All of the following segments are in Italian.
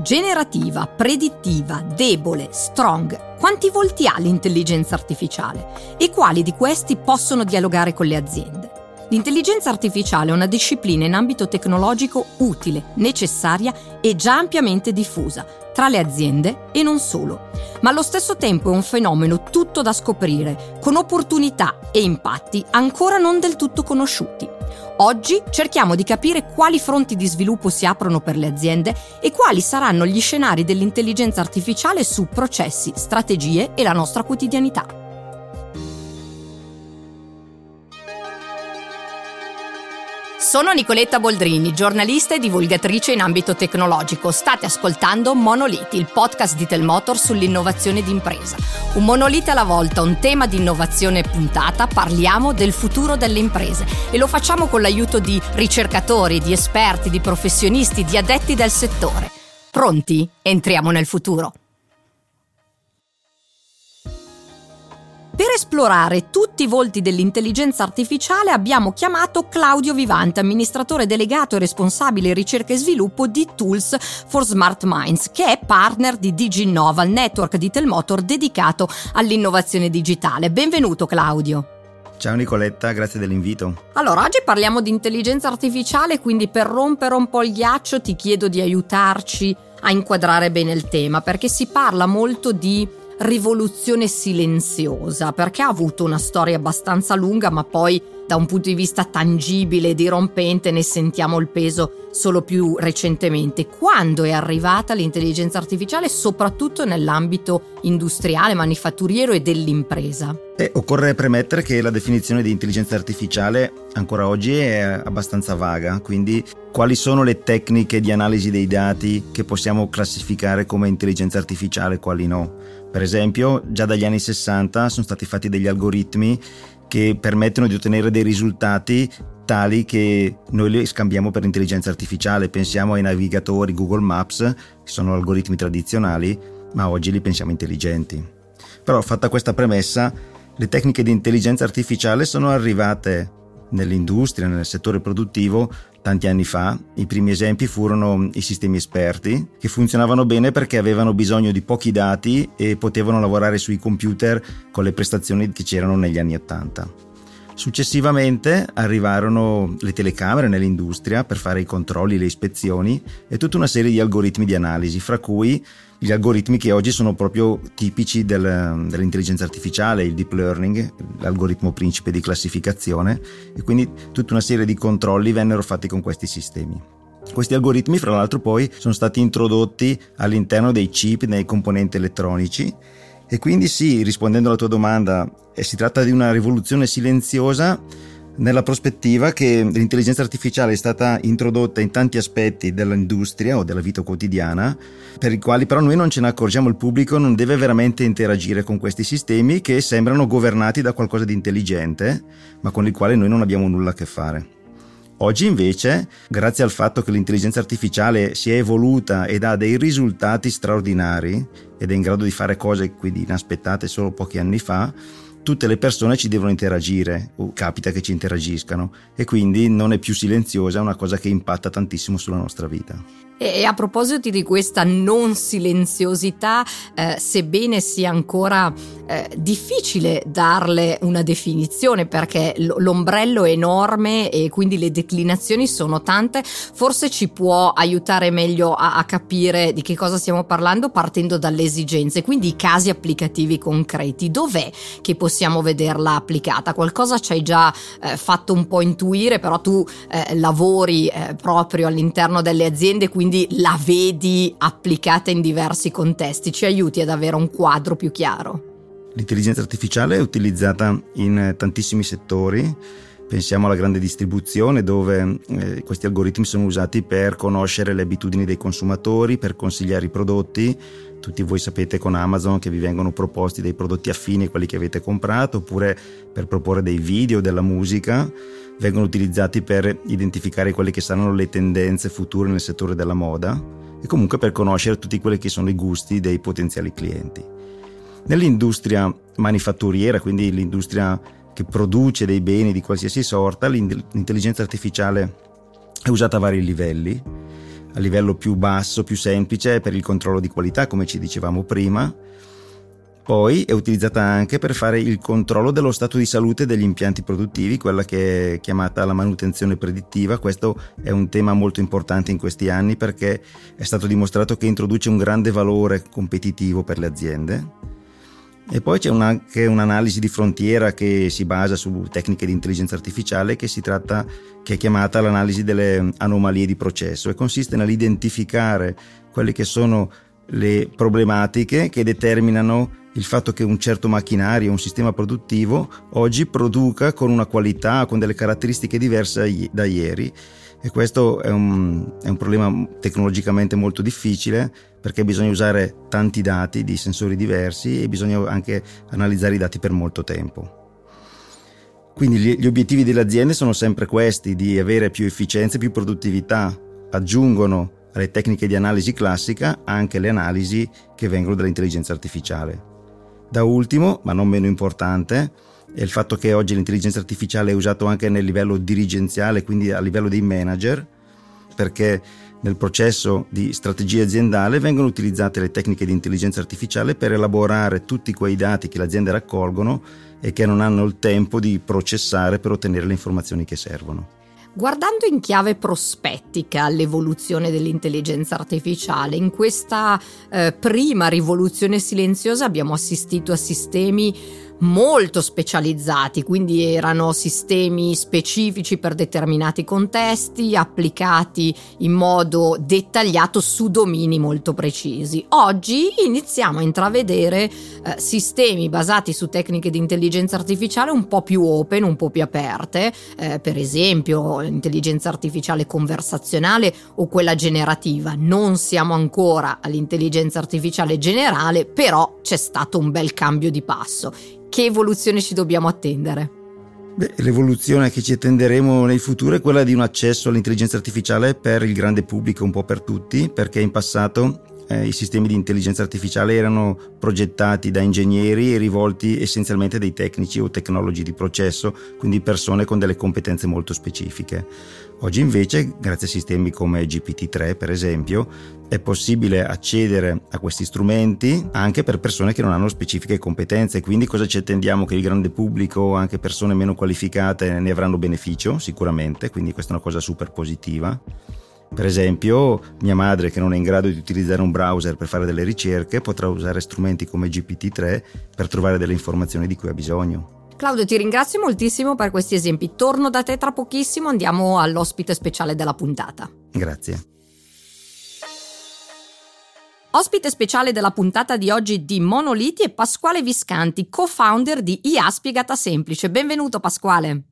Generativa, predittiva, debole, strong. Quanti volti ha l'intelligenza artificiale? E quali di questi possono dialogare con le aziende? L'intelligenza artificiale è una disciplina in ambito tecnologico utile, necessaria e già ampiamente diffusa tra le aziende e non solo. Ma allo stesso tempo è un fenomeno tutto da scoprire, con opportunità e impatti ancora non del tutto conosciuti. Oggi cerchiamo di capire quali fronti di sviluppo si aprono per le aziende e quali saranno gli scenari dell'intelligenza artificiale su processi, strategie e la nostra quotidianità. Sono Nicoletta Boldrini, giornalista e divulgatrice in ambito tecnologico. State ascoltando Monoliti, il podcast di Telmotor sull'innovazione d'impresa. Un monolite alla volta, un tema di innovazione puntata, parliamo del futuro delle imprese e lo facciamo con l'aiuto di ricercatori, di esperti, di professionisti, di addetti del settore. Pronti? Entriamo nel futuro. Per esplorare tutti i volti dell'intelligenza artificiale abbiamo chiamato Claudio Vivante, amministratore delegato e responsabile ricerca e sviluppo di Tools for Smart Minds, che è partner di DigiNova, il network di Telmotor dedicato all'innovazione digitale. Benvenuto Claudio. Ciao Nicoletta, grazie dell'invito. Allora, oggi parliamo di intelligenza artificiale, quindi per rompere un po' il ghiaccio ti chiedo di aiutarci a inquadrare bene il tema, perché si parla molto di rivoluzione silenziosa, perché ha avuto una storia abbastanza lunga, ma poi da un punto di vista tangibile e dirompente ne sentiamo il peso solo più recentemente. Quando è arrivata l'intelligenza artificiale, soprattutto nell'ambito industriale, manifatturiero e dell'impresa? Eh, occorre premettere che la definizione di intelligenza artificiale ancora oggi è abbastanza vaga, quindi quali sono le tecniche di analisi dei dati che possiamo classificare come intelligenza artificiale e quali no? Per esempio, già dagli anni 60 sono stati fatti degli algoritmi che permettono di ottenere dei risultati tali che noi li scambiamo per intelligenza artificiale. Pensiamo ai navigatori Google Maps, che sono algoritmi tradizionali, ma oggi li pensiamo intelligenti. Però fatta questa premessa, le tecniche di intelligenza artificiale sono arrivate nell'industria, nel settore produttivo, tanti anni fa. I primi esempi furono i sistemi esperti, che funzionavano bene perché avevano bisogno di pochi dati e potevano lavorare sui computer con le prestazioni che c'erano negli anni 80. Successivamente arrivarono le telecamere nell'industria per fare i controlli, le ispezioni e tutta una serie di algoritmi di analisi, fra cui gli algoritmi che oggi sono proprio tipici del, dell'intelligenza artificiale, il deep learning, l'algoritmo principe di classificazione e quindi tutta una serie di controlli vennero fatti con questi sistemi. Questi algoritmi, fra l'altro, poi sono stati introdotti all'interno dei chip, nei componenti elettronici e quindi sì, rispondendo alla tua domanda, eh, si tratta di una rivoluzione silenziosa nella prospettiva che l'intelligenza artificiale è stata introdotta in tanti aspetti dell'industria o della vita quotidiana, per i quali però noi non ce ne accorgiamo, il pubblico non deve veramente interagire con questi sistemi che sembrano governati da qualcosa di intelligente, ma con il quale noi non abbiamo nulla a che fare. Oggi invece, grazie al fatto che l'intelligenza artificiale si è evoluta ed ha dei risultati straordinari ed è in grado di fare cose quindi inaspettate solo pochi anni fa, tutte le persone ci devono interagire o capita che ci interagiscano e quindi non è più silenziosa, è una cosa che impatta tantissimo sulla nostra vita. E a proposito di questa non silenziosità, eh, sebbene sia ancora eh, difficile darle una definizione perché l'ombrello è enorme e quindi le declinazioni sono tante, forse ci può aiutare meglio a, a capire di che cosa stiamo parlando partendo dalle esigenze, quindi i casi applicativi concreti. Dov'è che possiamo vederla applicata? Qualcosa ci hai già eh, fatto un po' intuire, però tu eh, lavori eh, proprio all'interno delle aziende, quindi la vedi applicata in diversi contesti, ci aiuti ad avere un quadro più chiaro. L'intelligenza artificiale è utilizzata in tantissimi settori, pensiamo alla grande distribuzione dove eh, questi algoritmi sono usati per conoscere le abitudini dei consumatori, per consigliare i prodotti. Tutti voi sapete con Amazon che vi vengono proposti dei prodotti affini a quelli che avete comprato, oppure per proporre dei video, della musica vengono utilizzati per identificare quelle che saranno le tendenze future nel settore della moda e comunque per conoscere tutti quelli che sono i gusti dei potenziali clienti. Nell'industria manifatturiera, quindi l'industria che produce dei beni di qualsiasi sorta, l'intelligenza artificiale è usata a vari livelli. A livello più basso, più semplice per il controllo di qualità, come ci dicevamo prima. Poi è utilizzata anche per fare il controllo dello stato di salute degli impianti produttivi, quella che è chiamata la manutenzione predittiva. Questo è un tema molto importante in questi anni perché è stato dimostrato che introduce un grande valore competitivo per le aziende. E poi c'è anche un'analisi di frontiera che si basa su tecniche di intelligenza artificiale che tratta, che è chiamata l'analisi delle anomalie di processo e consiste nell'identificare quelle che sono le problematiche che determinano il fatto che un certo macchinario, un sistema produttivo oggi produca con una qualità, con delle caratteristiche diverse da ieri e questo è un, è un problema tecnologicamente molto difficile perché bisogna usare tanti dati di sensori diversi e bisogna anche analizzare i dati per molto tempo. Quindi gli, obiettivi delle aziende sono sempre questi, di avere più efficienza e più produttività. Aggiungono alle tecniche di analisi classica anche le analisi che vengono dall'intelligenza artificiale. Da ultimo, ma non meno importante, è il fatto che oggi l'intelligenza artificiale è usata anche nel livello dirigenziale, quindi a livello dei manager, perché nel processo di strategia aziendale vengono utilizzate le tecniche di intelligenza artificiale per elaborare tutti quei dati che le aziende raccolgono e che non hanno il tempo di processare per ottenere le informazioni che servono. Guardando in chiave prospettica all'evoluzione dell'intelligenza artificiale, in questa eh, prima rivoluzione silenziosa abbiamo assistito a sistemi molto specializzati, quindi erano sistemi specifici per determinati contesti, applicati in modo dettagliato su domini molto precisi. Oggi iniziamo a intravedere eh, sistemi basati su tecniche di intelligenza artificiale un po' più open, un po' più aperte, eh, per esempio intelligenza artificiale conversazionale o quella generativa. Non siamo ancora all'intelligenza artificiale generale, però c'è stato un bel cambio di passo che evoluzione ci dobbiamo attendere? Beh, l'evoluzione che ci attenderemo nel futuro è quella di un accesso all'intelligenza artificiale per il grande pubblico, un po' per tutti, perché in passato eh, i sistemi di intelligenza artificiale erano progettati da ingegneri e rivolti essenzialmente a dei tecnici o tecnologi di processo, quindi persone con delle competenze molto specifiche. Oggi invece, grazie a sistemi come GPT-3 per esempio, è possibile accedere a questi strumenti anche per persone che non hanno specifiche competenze, quindi cosa ci attendiamo? Che il grande pubblico, anche persone meno qualificate ne avranno beneficio sicuramente, quindi questa è una cosa super positiva. Per esempio, mia madre che non è in grado di utilizzare un browser per fare delle ricerche potrà usare strumenti come GPT-3 per trovare delle informazioni di cui ha bisogno. Claudio, ti ringrazio moltissimo per questi esempi. Torno da te tra pochissimo, andiamo all'ospite speciale della puntata. Grazie. Ospite speciale della puntata di oggi di Monoliti è Pasquale Viscanti, co-founder di IA Spiegata Semplice. Benvenuto Pasquale.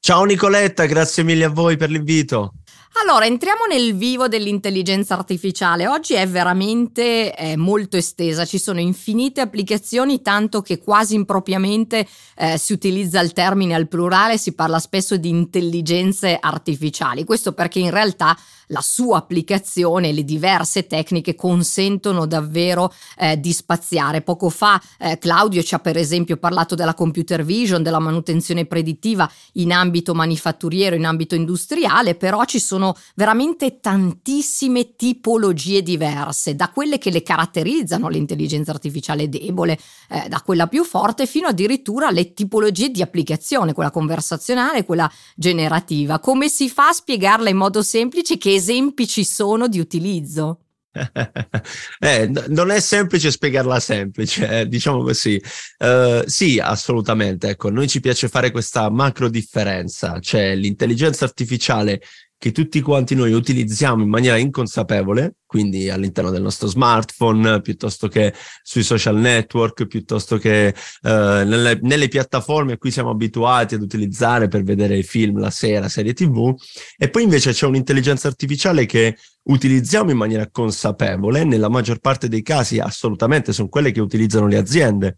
Ciao Nicoletta, grazie mille a voi per l'invito. Allora, entriamo nel vivo dell'intelligenza artificiale. Oggi è veramente eh, molto estesa, ci sono infinite applicazioni, tanto che quasi impropriamente eh, si utilizza il termine al plurale, si parla spesso di intelligenze artificiali. Questo perché in realtà la sua applicazione, le diverse tecniche consentono davvero eh, di spaziare. Poco fa eh, Claudio ci ha per esempio parlato della computer vision, della manutenzione predittiva in ambito manifatturiero, in ambito industriale, però ci sono veramente tantissime tipologie diverse, da quelle che le caratterizzano l'intelligenza artificiale debole, eh, da quella più forte, fino addirittura alle tipologie di applicazione, quella conversazionale, quella generativa. Come si fa a spiegarla in modo semplice? Che esempi ci sono di utilizzo? eh, non è semplice spiegarla semplice, eh, diciamo così. Uh, sì, assolutamente. Ecco, noi ci piace fare questa macro differenza, cioè l'intelligenza artificiale che tutti quanti noi utilizziamo in maniera inconsapevole, quindi all'interno del nostro smartphone, piuttosto che sui social network, piuttosto che eh, nelle, nelle, piattaforme a cui siamo abituati ad utilizzare per vedere i film la sera, serie tv, e poi invece c'è un'intelligenza artificiale che utilizziamo in maniera consapevole, nella maggior parte dei casi assolutamente sono quelle che utilizzano le aziende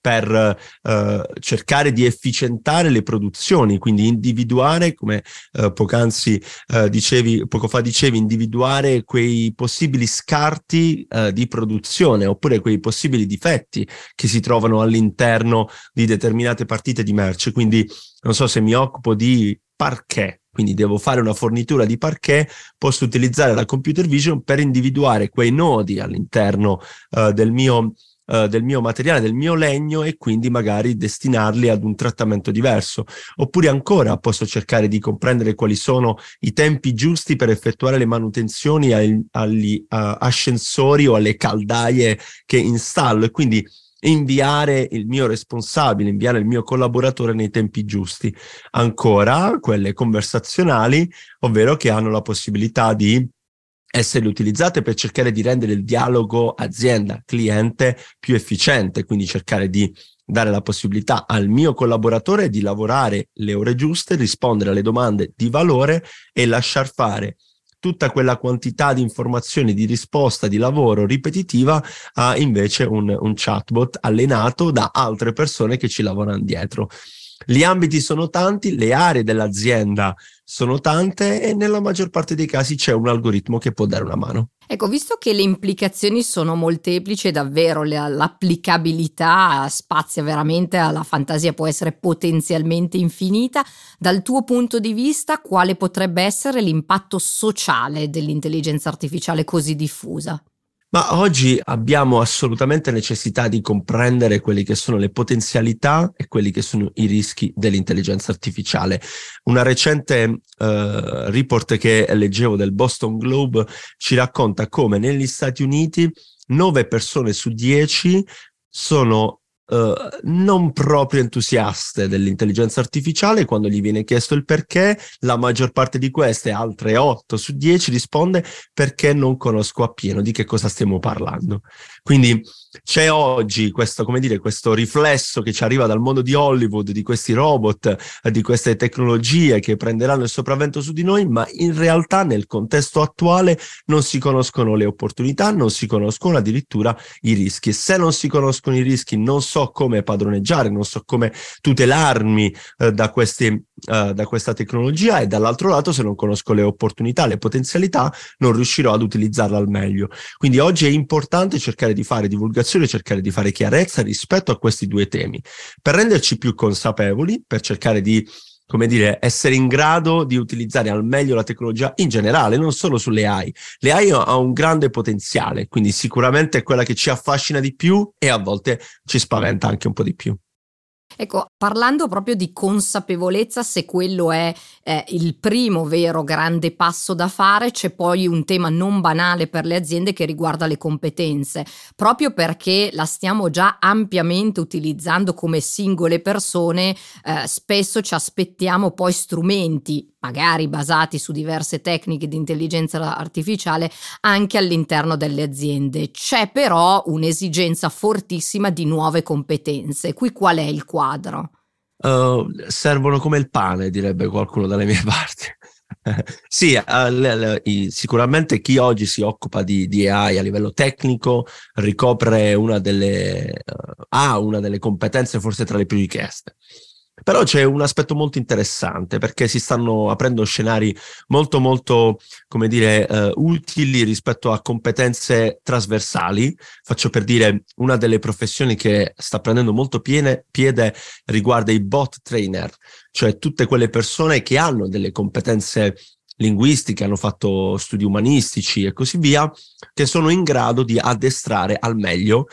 per eh, cercare di efficientare le produzioni, quindi individuare, come eh, poc'anzi eh, dicevi, poco fa dicevi, individuare quei possibili scarti eh, di produzione oppure quei possibili difetti che si trovano all'interno di determinate partite di merce. Quindi non so se mi occupo di parquet, quindi devo fare una fornitura di parquet, posso utilizzare la computer vision per individuare quei nodi all'interno uh, del mio Uh, del mio materiale, del mio legno e quindi magari destinarli ad un trattamento diverso. Oppure ancora posso cercare di comprendere quali sono i tempi giusti per effettuare le manutenzioni ai, agli uh, ascensori o alle caldaie che installo e quindi inviare il mio responsabile, inviare il mio collaboratore nei tempi giusti. Ancora quelle conversazionali, ovvero che hanno la possibilità di essere utilizzate per cercare di rendere il dialogo azienda-cliente più efficiente, quindi cercare di dare la possibilità al mio collaboratore di lavorare le ore giuste, rispondere alle domande di valore e lasciar fare tutta quella quantità di informazioni, di risposta, di lavoro ripetitiva a invece un, un chatbot allenato da altre persone che ci lavorano dietro. Gli ambiti sono tanti, le aree dell'azienda sono tante e nella maggior parte dei casi c'è un algoritmo che può dare una mano. Ecco, visto che le implicazioni sono molteplici e davvero l'applicabilità spazia veramente alla fantasia, può essere potenzialmente infinita, dal tuo punto di vista quale potrebbe essere l'impatto sociale dell'intelligenza artificiale così diffusa? Ma oggi abbiamo assolutamente necessità di comprendere quelle che sono le potenzialità e quelli che sono i rischi dell'intelligenza artificiale. Una recente uh, report che leggevo del Boston Globe ci racconta come negli Stati Uniti 9 persone su 10 sono Uh, non proprio entusiaste dell'intelligenza artificiale, quando gli viene chiesto il perché, la maggior parte di queste, altre 8 su 10, risponde perché non conosco appieno di che cosa stiamo parlando. Quindi c'è oggi questo, come dire, questo riflesso che ci arriva dal mondo di Hollywood, di questi robot, di queste tecnologie che prenderanno il sopravvento su di noi, ma in realtà nel contesto attuale non si conoscono le opportunità, non si conoscono addirittura i rischi. Se non si conoscono i rischi, non so come padroneggiare, non so come tutelarmi eh, da, questi, eh, da questa tecnologia e dall'altro lato, se non conosco le opportunità, le potenzialità, non riuscirò ad utilizzarla al meglio. Quindi oggi è importante cercare cercare di fare divulgazione, cercare di fare chiarezza rispetto a questi due temi, per renderci più consapevoli, per cercare di come dire, essere in grado di utilizzare al meglio la tecnologia in generale, non solo sulle AI. Le AI ha un grande potenziale, quindi sicuramente è quella che ci affascina di più e a volte ci spaventa anche un po' di più. Ecco, parlando proprio di consapevolezza, se quello è eh, il primo vero grande passo da fare, c'è poi un tema non banale per le aziende che riguarda le competenze, proprio perché la stiamo già ampiamente utilizzando come singole persone, eh, spesso ci aspettiamo poi strumenti magari basati su diverse tecniche di intelligenza artificiale anche all'interno delle aziende. C'è però un'esigenza fortissima di nuove competenze. Qui qual è il quadro? Uh, servono come il pane, direbbe qualcuno dalle mie parti. sì, le, sicuramente chi oggi si occupa di, di, AI a livello tecnico ricopre una delle, uh, ha una delle competenze forse tra le più richieste. Però c'è un aspetto molto interessante perché si stanno aprendo scenari molto molto, come dire, uh, utili rispetto a competenze trasversali. Faccio per dire una delle professioni che sta prendendo molto piene, piede riguarda i bot trainer, cioè tutte quelle persone che hanno delle competenze linguistiche, hanno fatto studi umanistici e così via, che sono in grado di addestrare al meglio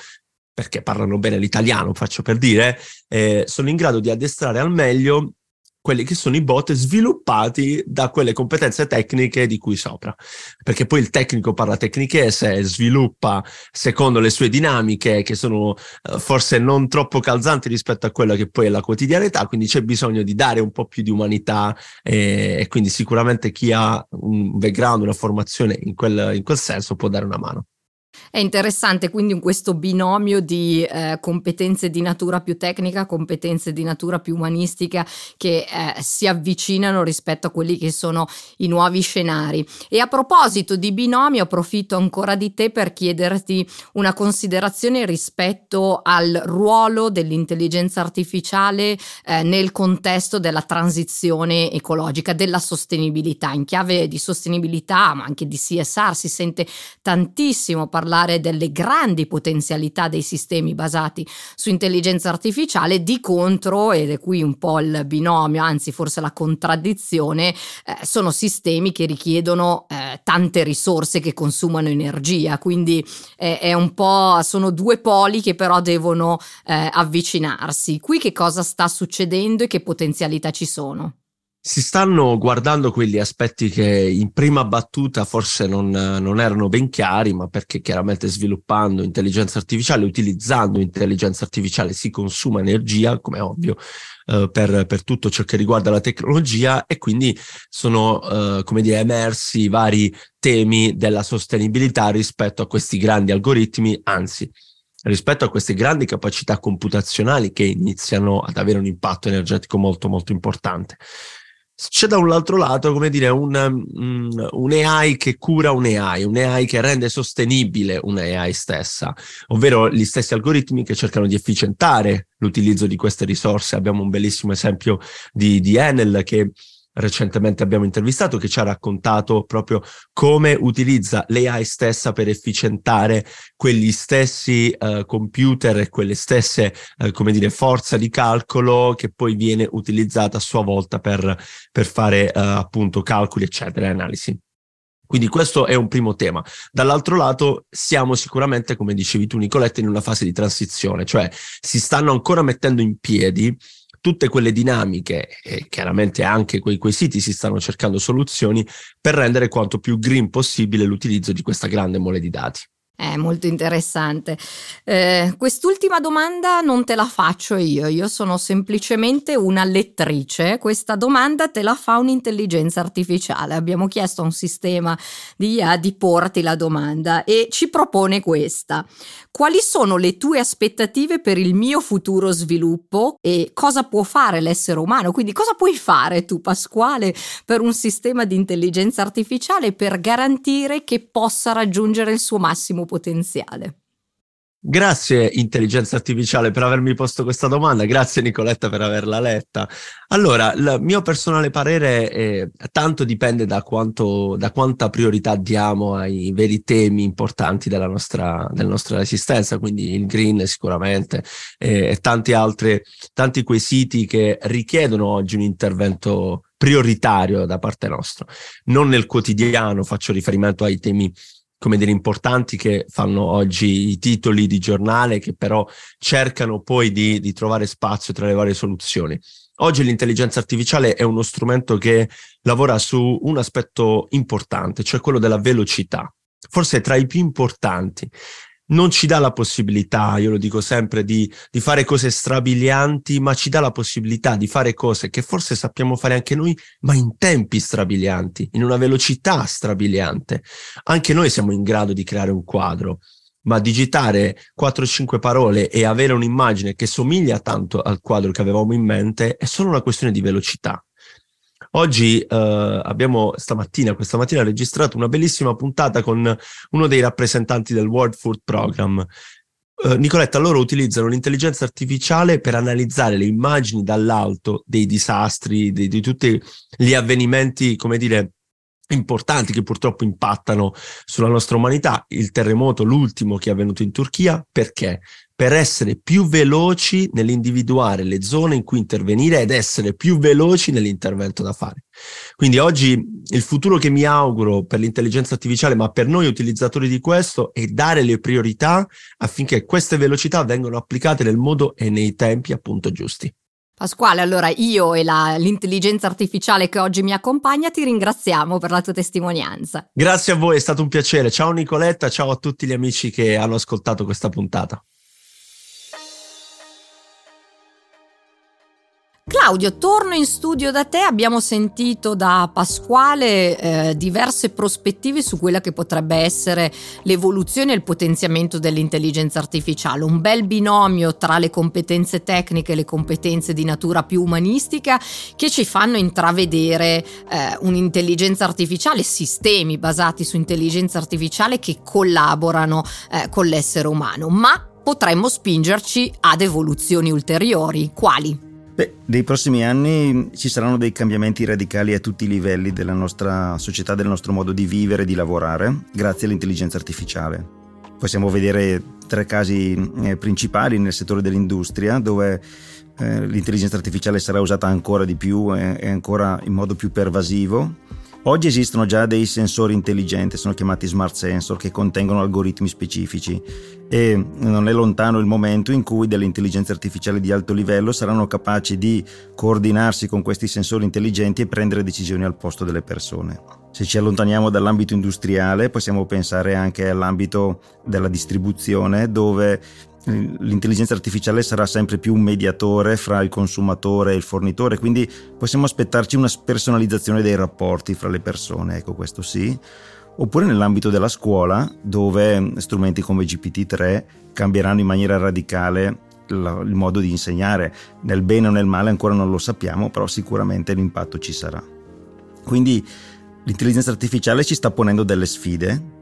perché parlano bene l'italiano, faccio per dire, eh, sono in grado di addestrare al meglio quelli che sono i bot sviluppati da quelle competenze tecniche di cui sopra. Perché poi il tecnico parla tecnichese, sviluppa secondo le sue dinamiche che sono uh, forse non troppo calzanti rispetto a quella che poi è la quotidianità, quindi c'è bisogno di dare un po' più di umanità e, e quindi sicuramente chi ha un background, una formazione in quel, in quel senso può dare una mano. È interessante quindi questo binomio di eh, competenze di natura più tecnica, competenze di natura più umanistica che eh, si avvicinano rispetto a quelli che sono i nuovi scenari. E a proposito di binomio, approfitto ancora di te per chiederti una considerazione rispetto al ruolo dell'intelligenza artificiale eh, nel contesto della transizione ecologica, della sostenibilità. In chiave di sostenibilità, ma anche di CSR, si sente tantissimo parlare parlare delle grandi potenzialità dei sistemi basati su intelligenza artificiale, di contro, ed è qui un po' il binomio, anzi forse la contraddizione, eh, sono sistemi che richiedono eh, tante risorse che consumano energia, quindi eh, è un po', sono due poli che però devono eh, avvicinarsi. Qui che cosa sta succedendo e che potenzialità ci sono? Si stanno guardando quegli aspetti che in prima battuta forse non, non, erano ben chiari, ma perché chiaramente sviluppando intelligenza artificiale, utilizzando intelligenza artificiale si consuma energia, come ovvio, eh, per, per, tutto ciò che riguarda la tecnologia e quindi sono, eh, come dire, emersi vari temi della sostenibilità rispetto a questi grandi algoritmi, anzi rispetto a queste grandi capacità computazionali che iniziano ad avere un impatto energetico molto molto importante c'è da un altro lato, come dire, un, um, un, AI che cura un AI, un AI che rende sostenibile un AI stessa, ovvero gli stessi algoritmi che cercano di efficientare l'utilizzo di queste risorse. Abbiamo un bellissimo esempio di, di Enel che recentemente abbiamo intervistato che ci ha raccontato proprio come utilizza l'AI stessa per efficientare quegli stessi uh, computer e quelle stesse, uh, come dire, forza di calcolo che poi viene utilizzata a sua volta per, per fare uh, appunto calcoli, eccetera, e analisi. Quindi questo è un primo tema. Dall'altro lato siamo sicuramente, come dicevi tu Nicoletta, in una fase di transizione, cioè si stanno ancora mettendo in piedi tutte quelle dinamiche e chiaramente anche quei quesiti si stanno cercando soluzioni per rendere quanto più green possibile l'utilizzo di questa grande mole di dati. È molto interessante. Eh, quest'ultima domanda non te la faccio io, io sono semplicemente una lettrice. Questa domanda te la fa un'intelligenza artificiale. Abbiamo chiesto a un sistema di IA di porti la domanda e ci propone questa. Quali sono le tue aspettative per il mio futuro sviluppo e cosa può fare l'essere umano? Quindi cosa puoi fare tu, Pasquale, per un sistema di intelligenza artificiale per garantire che possa raggiungere il suo massimo potenziale. Grazie intelligenza artificiale per avermi posto questa domanda, grazie Nicoletta per averla letta. Allora, il mio personale parere è, tanto dipende da, quanto, da quanta priorità diamo ai veri temi importanti della nostra, della nostra esistenza, quindi il green sicuramente e, e tanti altri tanti quesiti che richiedono oggi un intervento prioritario da parte nostra. Non nel quotidiano faccio riferimento ai temi come dire, importanti che fanno oggi i titoli di giornale, che però cercano poi di, di trovare spazio tra le varie soluzioni. Oggi l'intelligenza artificiale è uno strumento che lavora su un aspetto importante, cioè quello della velocità, forse tra i più importanti non ci dà la possibilità, io lo dico sempre, di, di, fare cose strabilianti, ma ci dà la possibilità di fare cose che forse sappiamo fare anche noi, ma in tempi strabilianti, in una velocità strabiliante. Anche noi siamo in grado di creare un quadro, ma digitare 4-5 parole e avere un'immagine che somiglia tanto al quadro che avevamo in mente è solo una questione di velocità. Oggi eh, abbiamo stamattina, questa mattina, registrato una bellissima puntata con uno dei rappresentanti del World Food Program. Eh, Nicoletta, loro utilizzano l'intelligenza artificiale per analizzare le immagini dall'alto dei disastri, di, di tutti gli avvenimenti, come dire, importanti che purtroppo impattano sulla nostra umanità, il terremoto, l'ultimo che è avvenuto in Turchia, perché? per essere più veloci nell'individuare le zone in cui intervenire ed essere più veloci nell'intervento da fare. Quindi oggi il futuro che mi auguro per l'intelligenza artificiale, ma per noi utilizzatori di questo, è dare le priorità affinché queste velocità vengano applicate nel modo e nei tempi appunto giusti. Pasquale, allora io e la, l'intelligenza artificiale che oggi mi accompagna ti ringraziamo per la tua testimonianza. Grazie a voi, è stato un piacere. Ciao Nicoletta, ciao a tutti gli amici che hanno ascoltato questa puntata. Claudio, torno in studio da te. Abbiamo sentito da Pasquale eh, diverse prospettive su quella che potrebbe essere l'evoluzione e il potenziamento dell'intelligenza artificiale. Un bel binomio tra le competenze tecniche e le competenze di natura più umanistica che ci fanno intravedere eh, un'intelligenza artificiale, sistemi basati su intelligenza artificiale che collaborano eh, con l'essere umano. Ma potremmo spingerci ad evoluzioni ulteriori. Quali? Beh, nei prossimi anni ci saranno dei cambiamenti radicali a tutti i livelli della nostra società, del nostro modo di vivere e di lavorare, grazie all'intelligenza artificiale. Possiamo vedere tre casi eh, principali nel settore dell'industria, dove eh, l'intelligenza artificiale sarà usata ancora di più e, e ancora in modo più pervasivo Oggi esistono già dei sensori intelligenti, sono chiamati smart sensor, che contengono algoritmi specifici e non è lontano il momento in cui delle intelligenze artificiali di alto livello saranno capaci di coordinarsi con questi sensori intelligenti e prendere decisioni al posto delle persone. Se ci allontaniamo dall'ambito industriale possiamo pensare anche all'ambito della distribuzione dove l'intelligenza artificiale sarà sempre più un mediatore fra il consumatore e il fornitore, quindi possiamo aspettarci una personalizzazione dei rapporti fra le persone, ecco questo sì. Oppure nell'ambito della scuola, dove strumenti come GPT-3 cambieranno in maniera radicale il modo di insegnare, nel bene o nel male ancora non lo sappiamo, però sicuramente l'impatto ci sarà. Quindi l'intelligenza artificiale ci sta ponendo delle sfide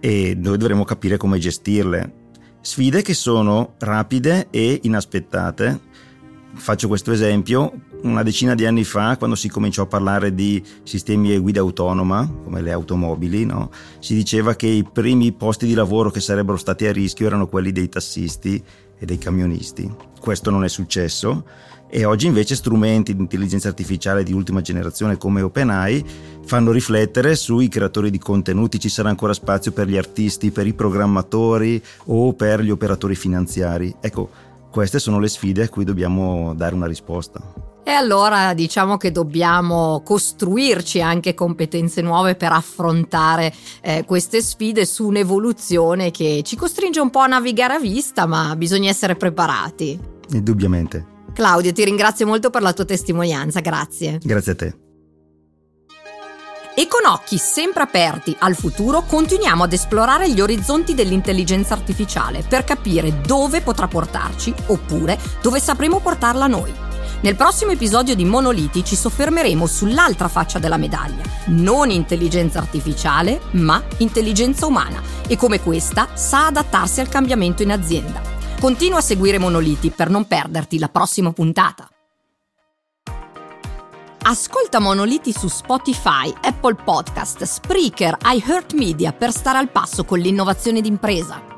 e noi dovremo capire come gestirle Sfide che sono rapide e inaspettate. Faccio questo esempio, una decina di anni fa, quando si cominciò a parlare di sistemi e guida autonoma, come le automobili, no? si diceva che i primi posti di lavoro che sarebbero stati a rischio erano quelli dei tassisti e dei camionisti. Questo non è successo e oggi invece strumenti di intelligenza artificiale di ultima generazione come OpenAI fanno riflettere sui creatori di contenuti, ci sarà ancora spazio per gli artisti, per i programmatori o per gli operatori finanziari. Ecco, queste sono le sfide a cui dobbiamo dare una risposta. E allora diciamo che dobbiamo costruirci anche competenze nuove per affrontare eh, queste sfide su un'evoluzione che ci costringe un po' a navigare a vista, ma bisogna essere preparati. Indubbiamente. Claudio, ti ringrazio molto per la tua testimonianza, grazie. Grazie a te. E con occhi sempre aperti al futuro continuiamo ad esplorare gli orizzonti dell'intelligenza artificiale per capire dove potrà portarci oppure dove sapremo portarla noi. Nel prossimo episodio di Monoliti ci soffermeremo sull'altra faccia della medaglia, non intelligenza artificiale, ma intelligenza umana e come questa sa adattarsi al cambiamento in azienda. Continua a seguire Monoliti per non perderti la prossima puntata. Ascolta Monoliti su Spotify, Apple Podcast, Spreaker, iHeartMedia per stare al passo con l'innovazione d'impresa.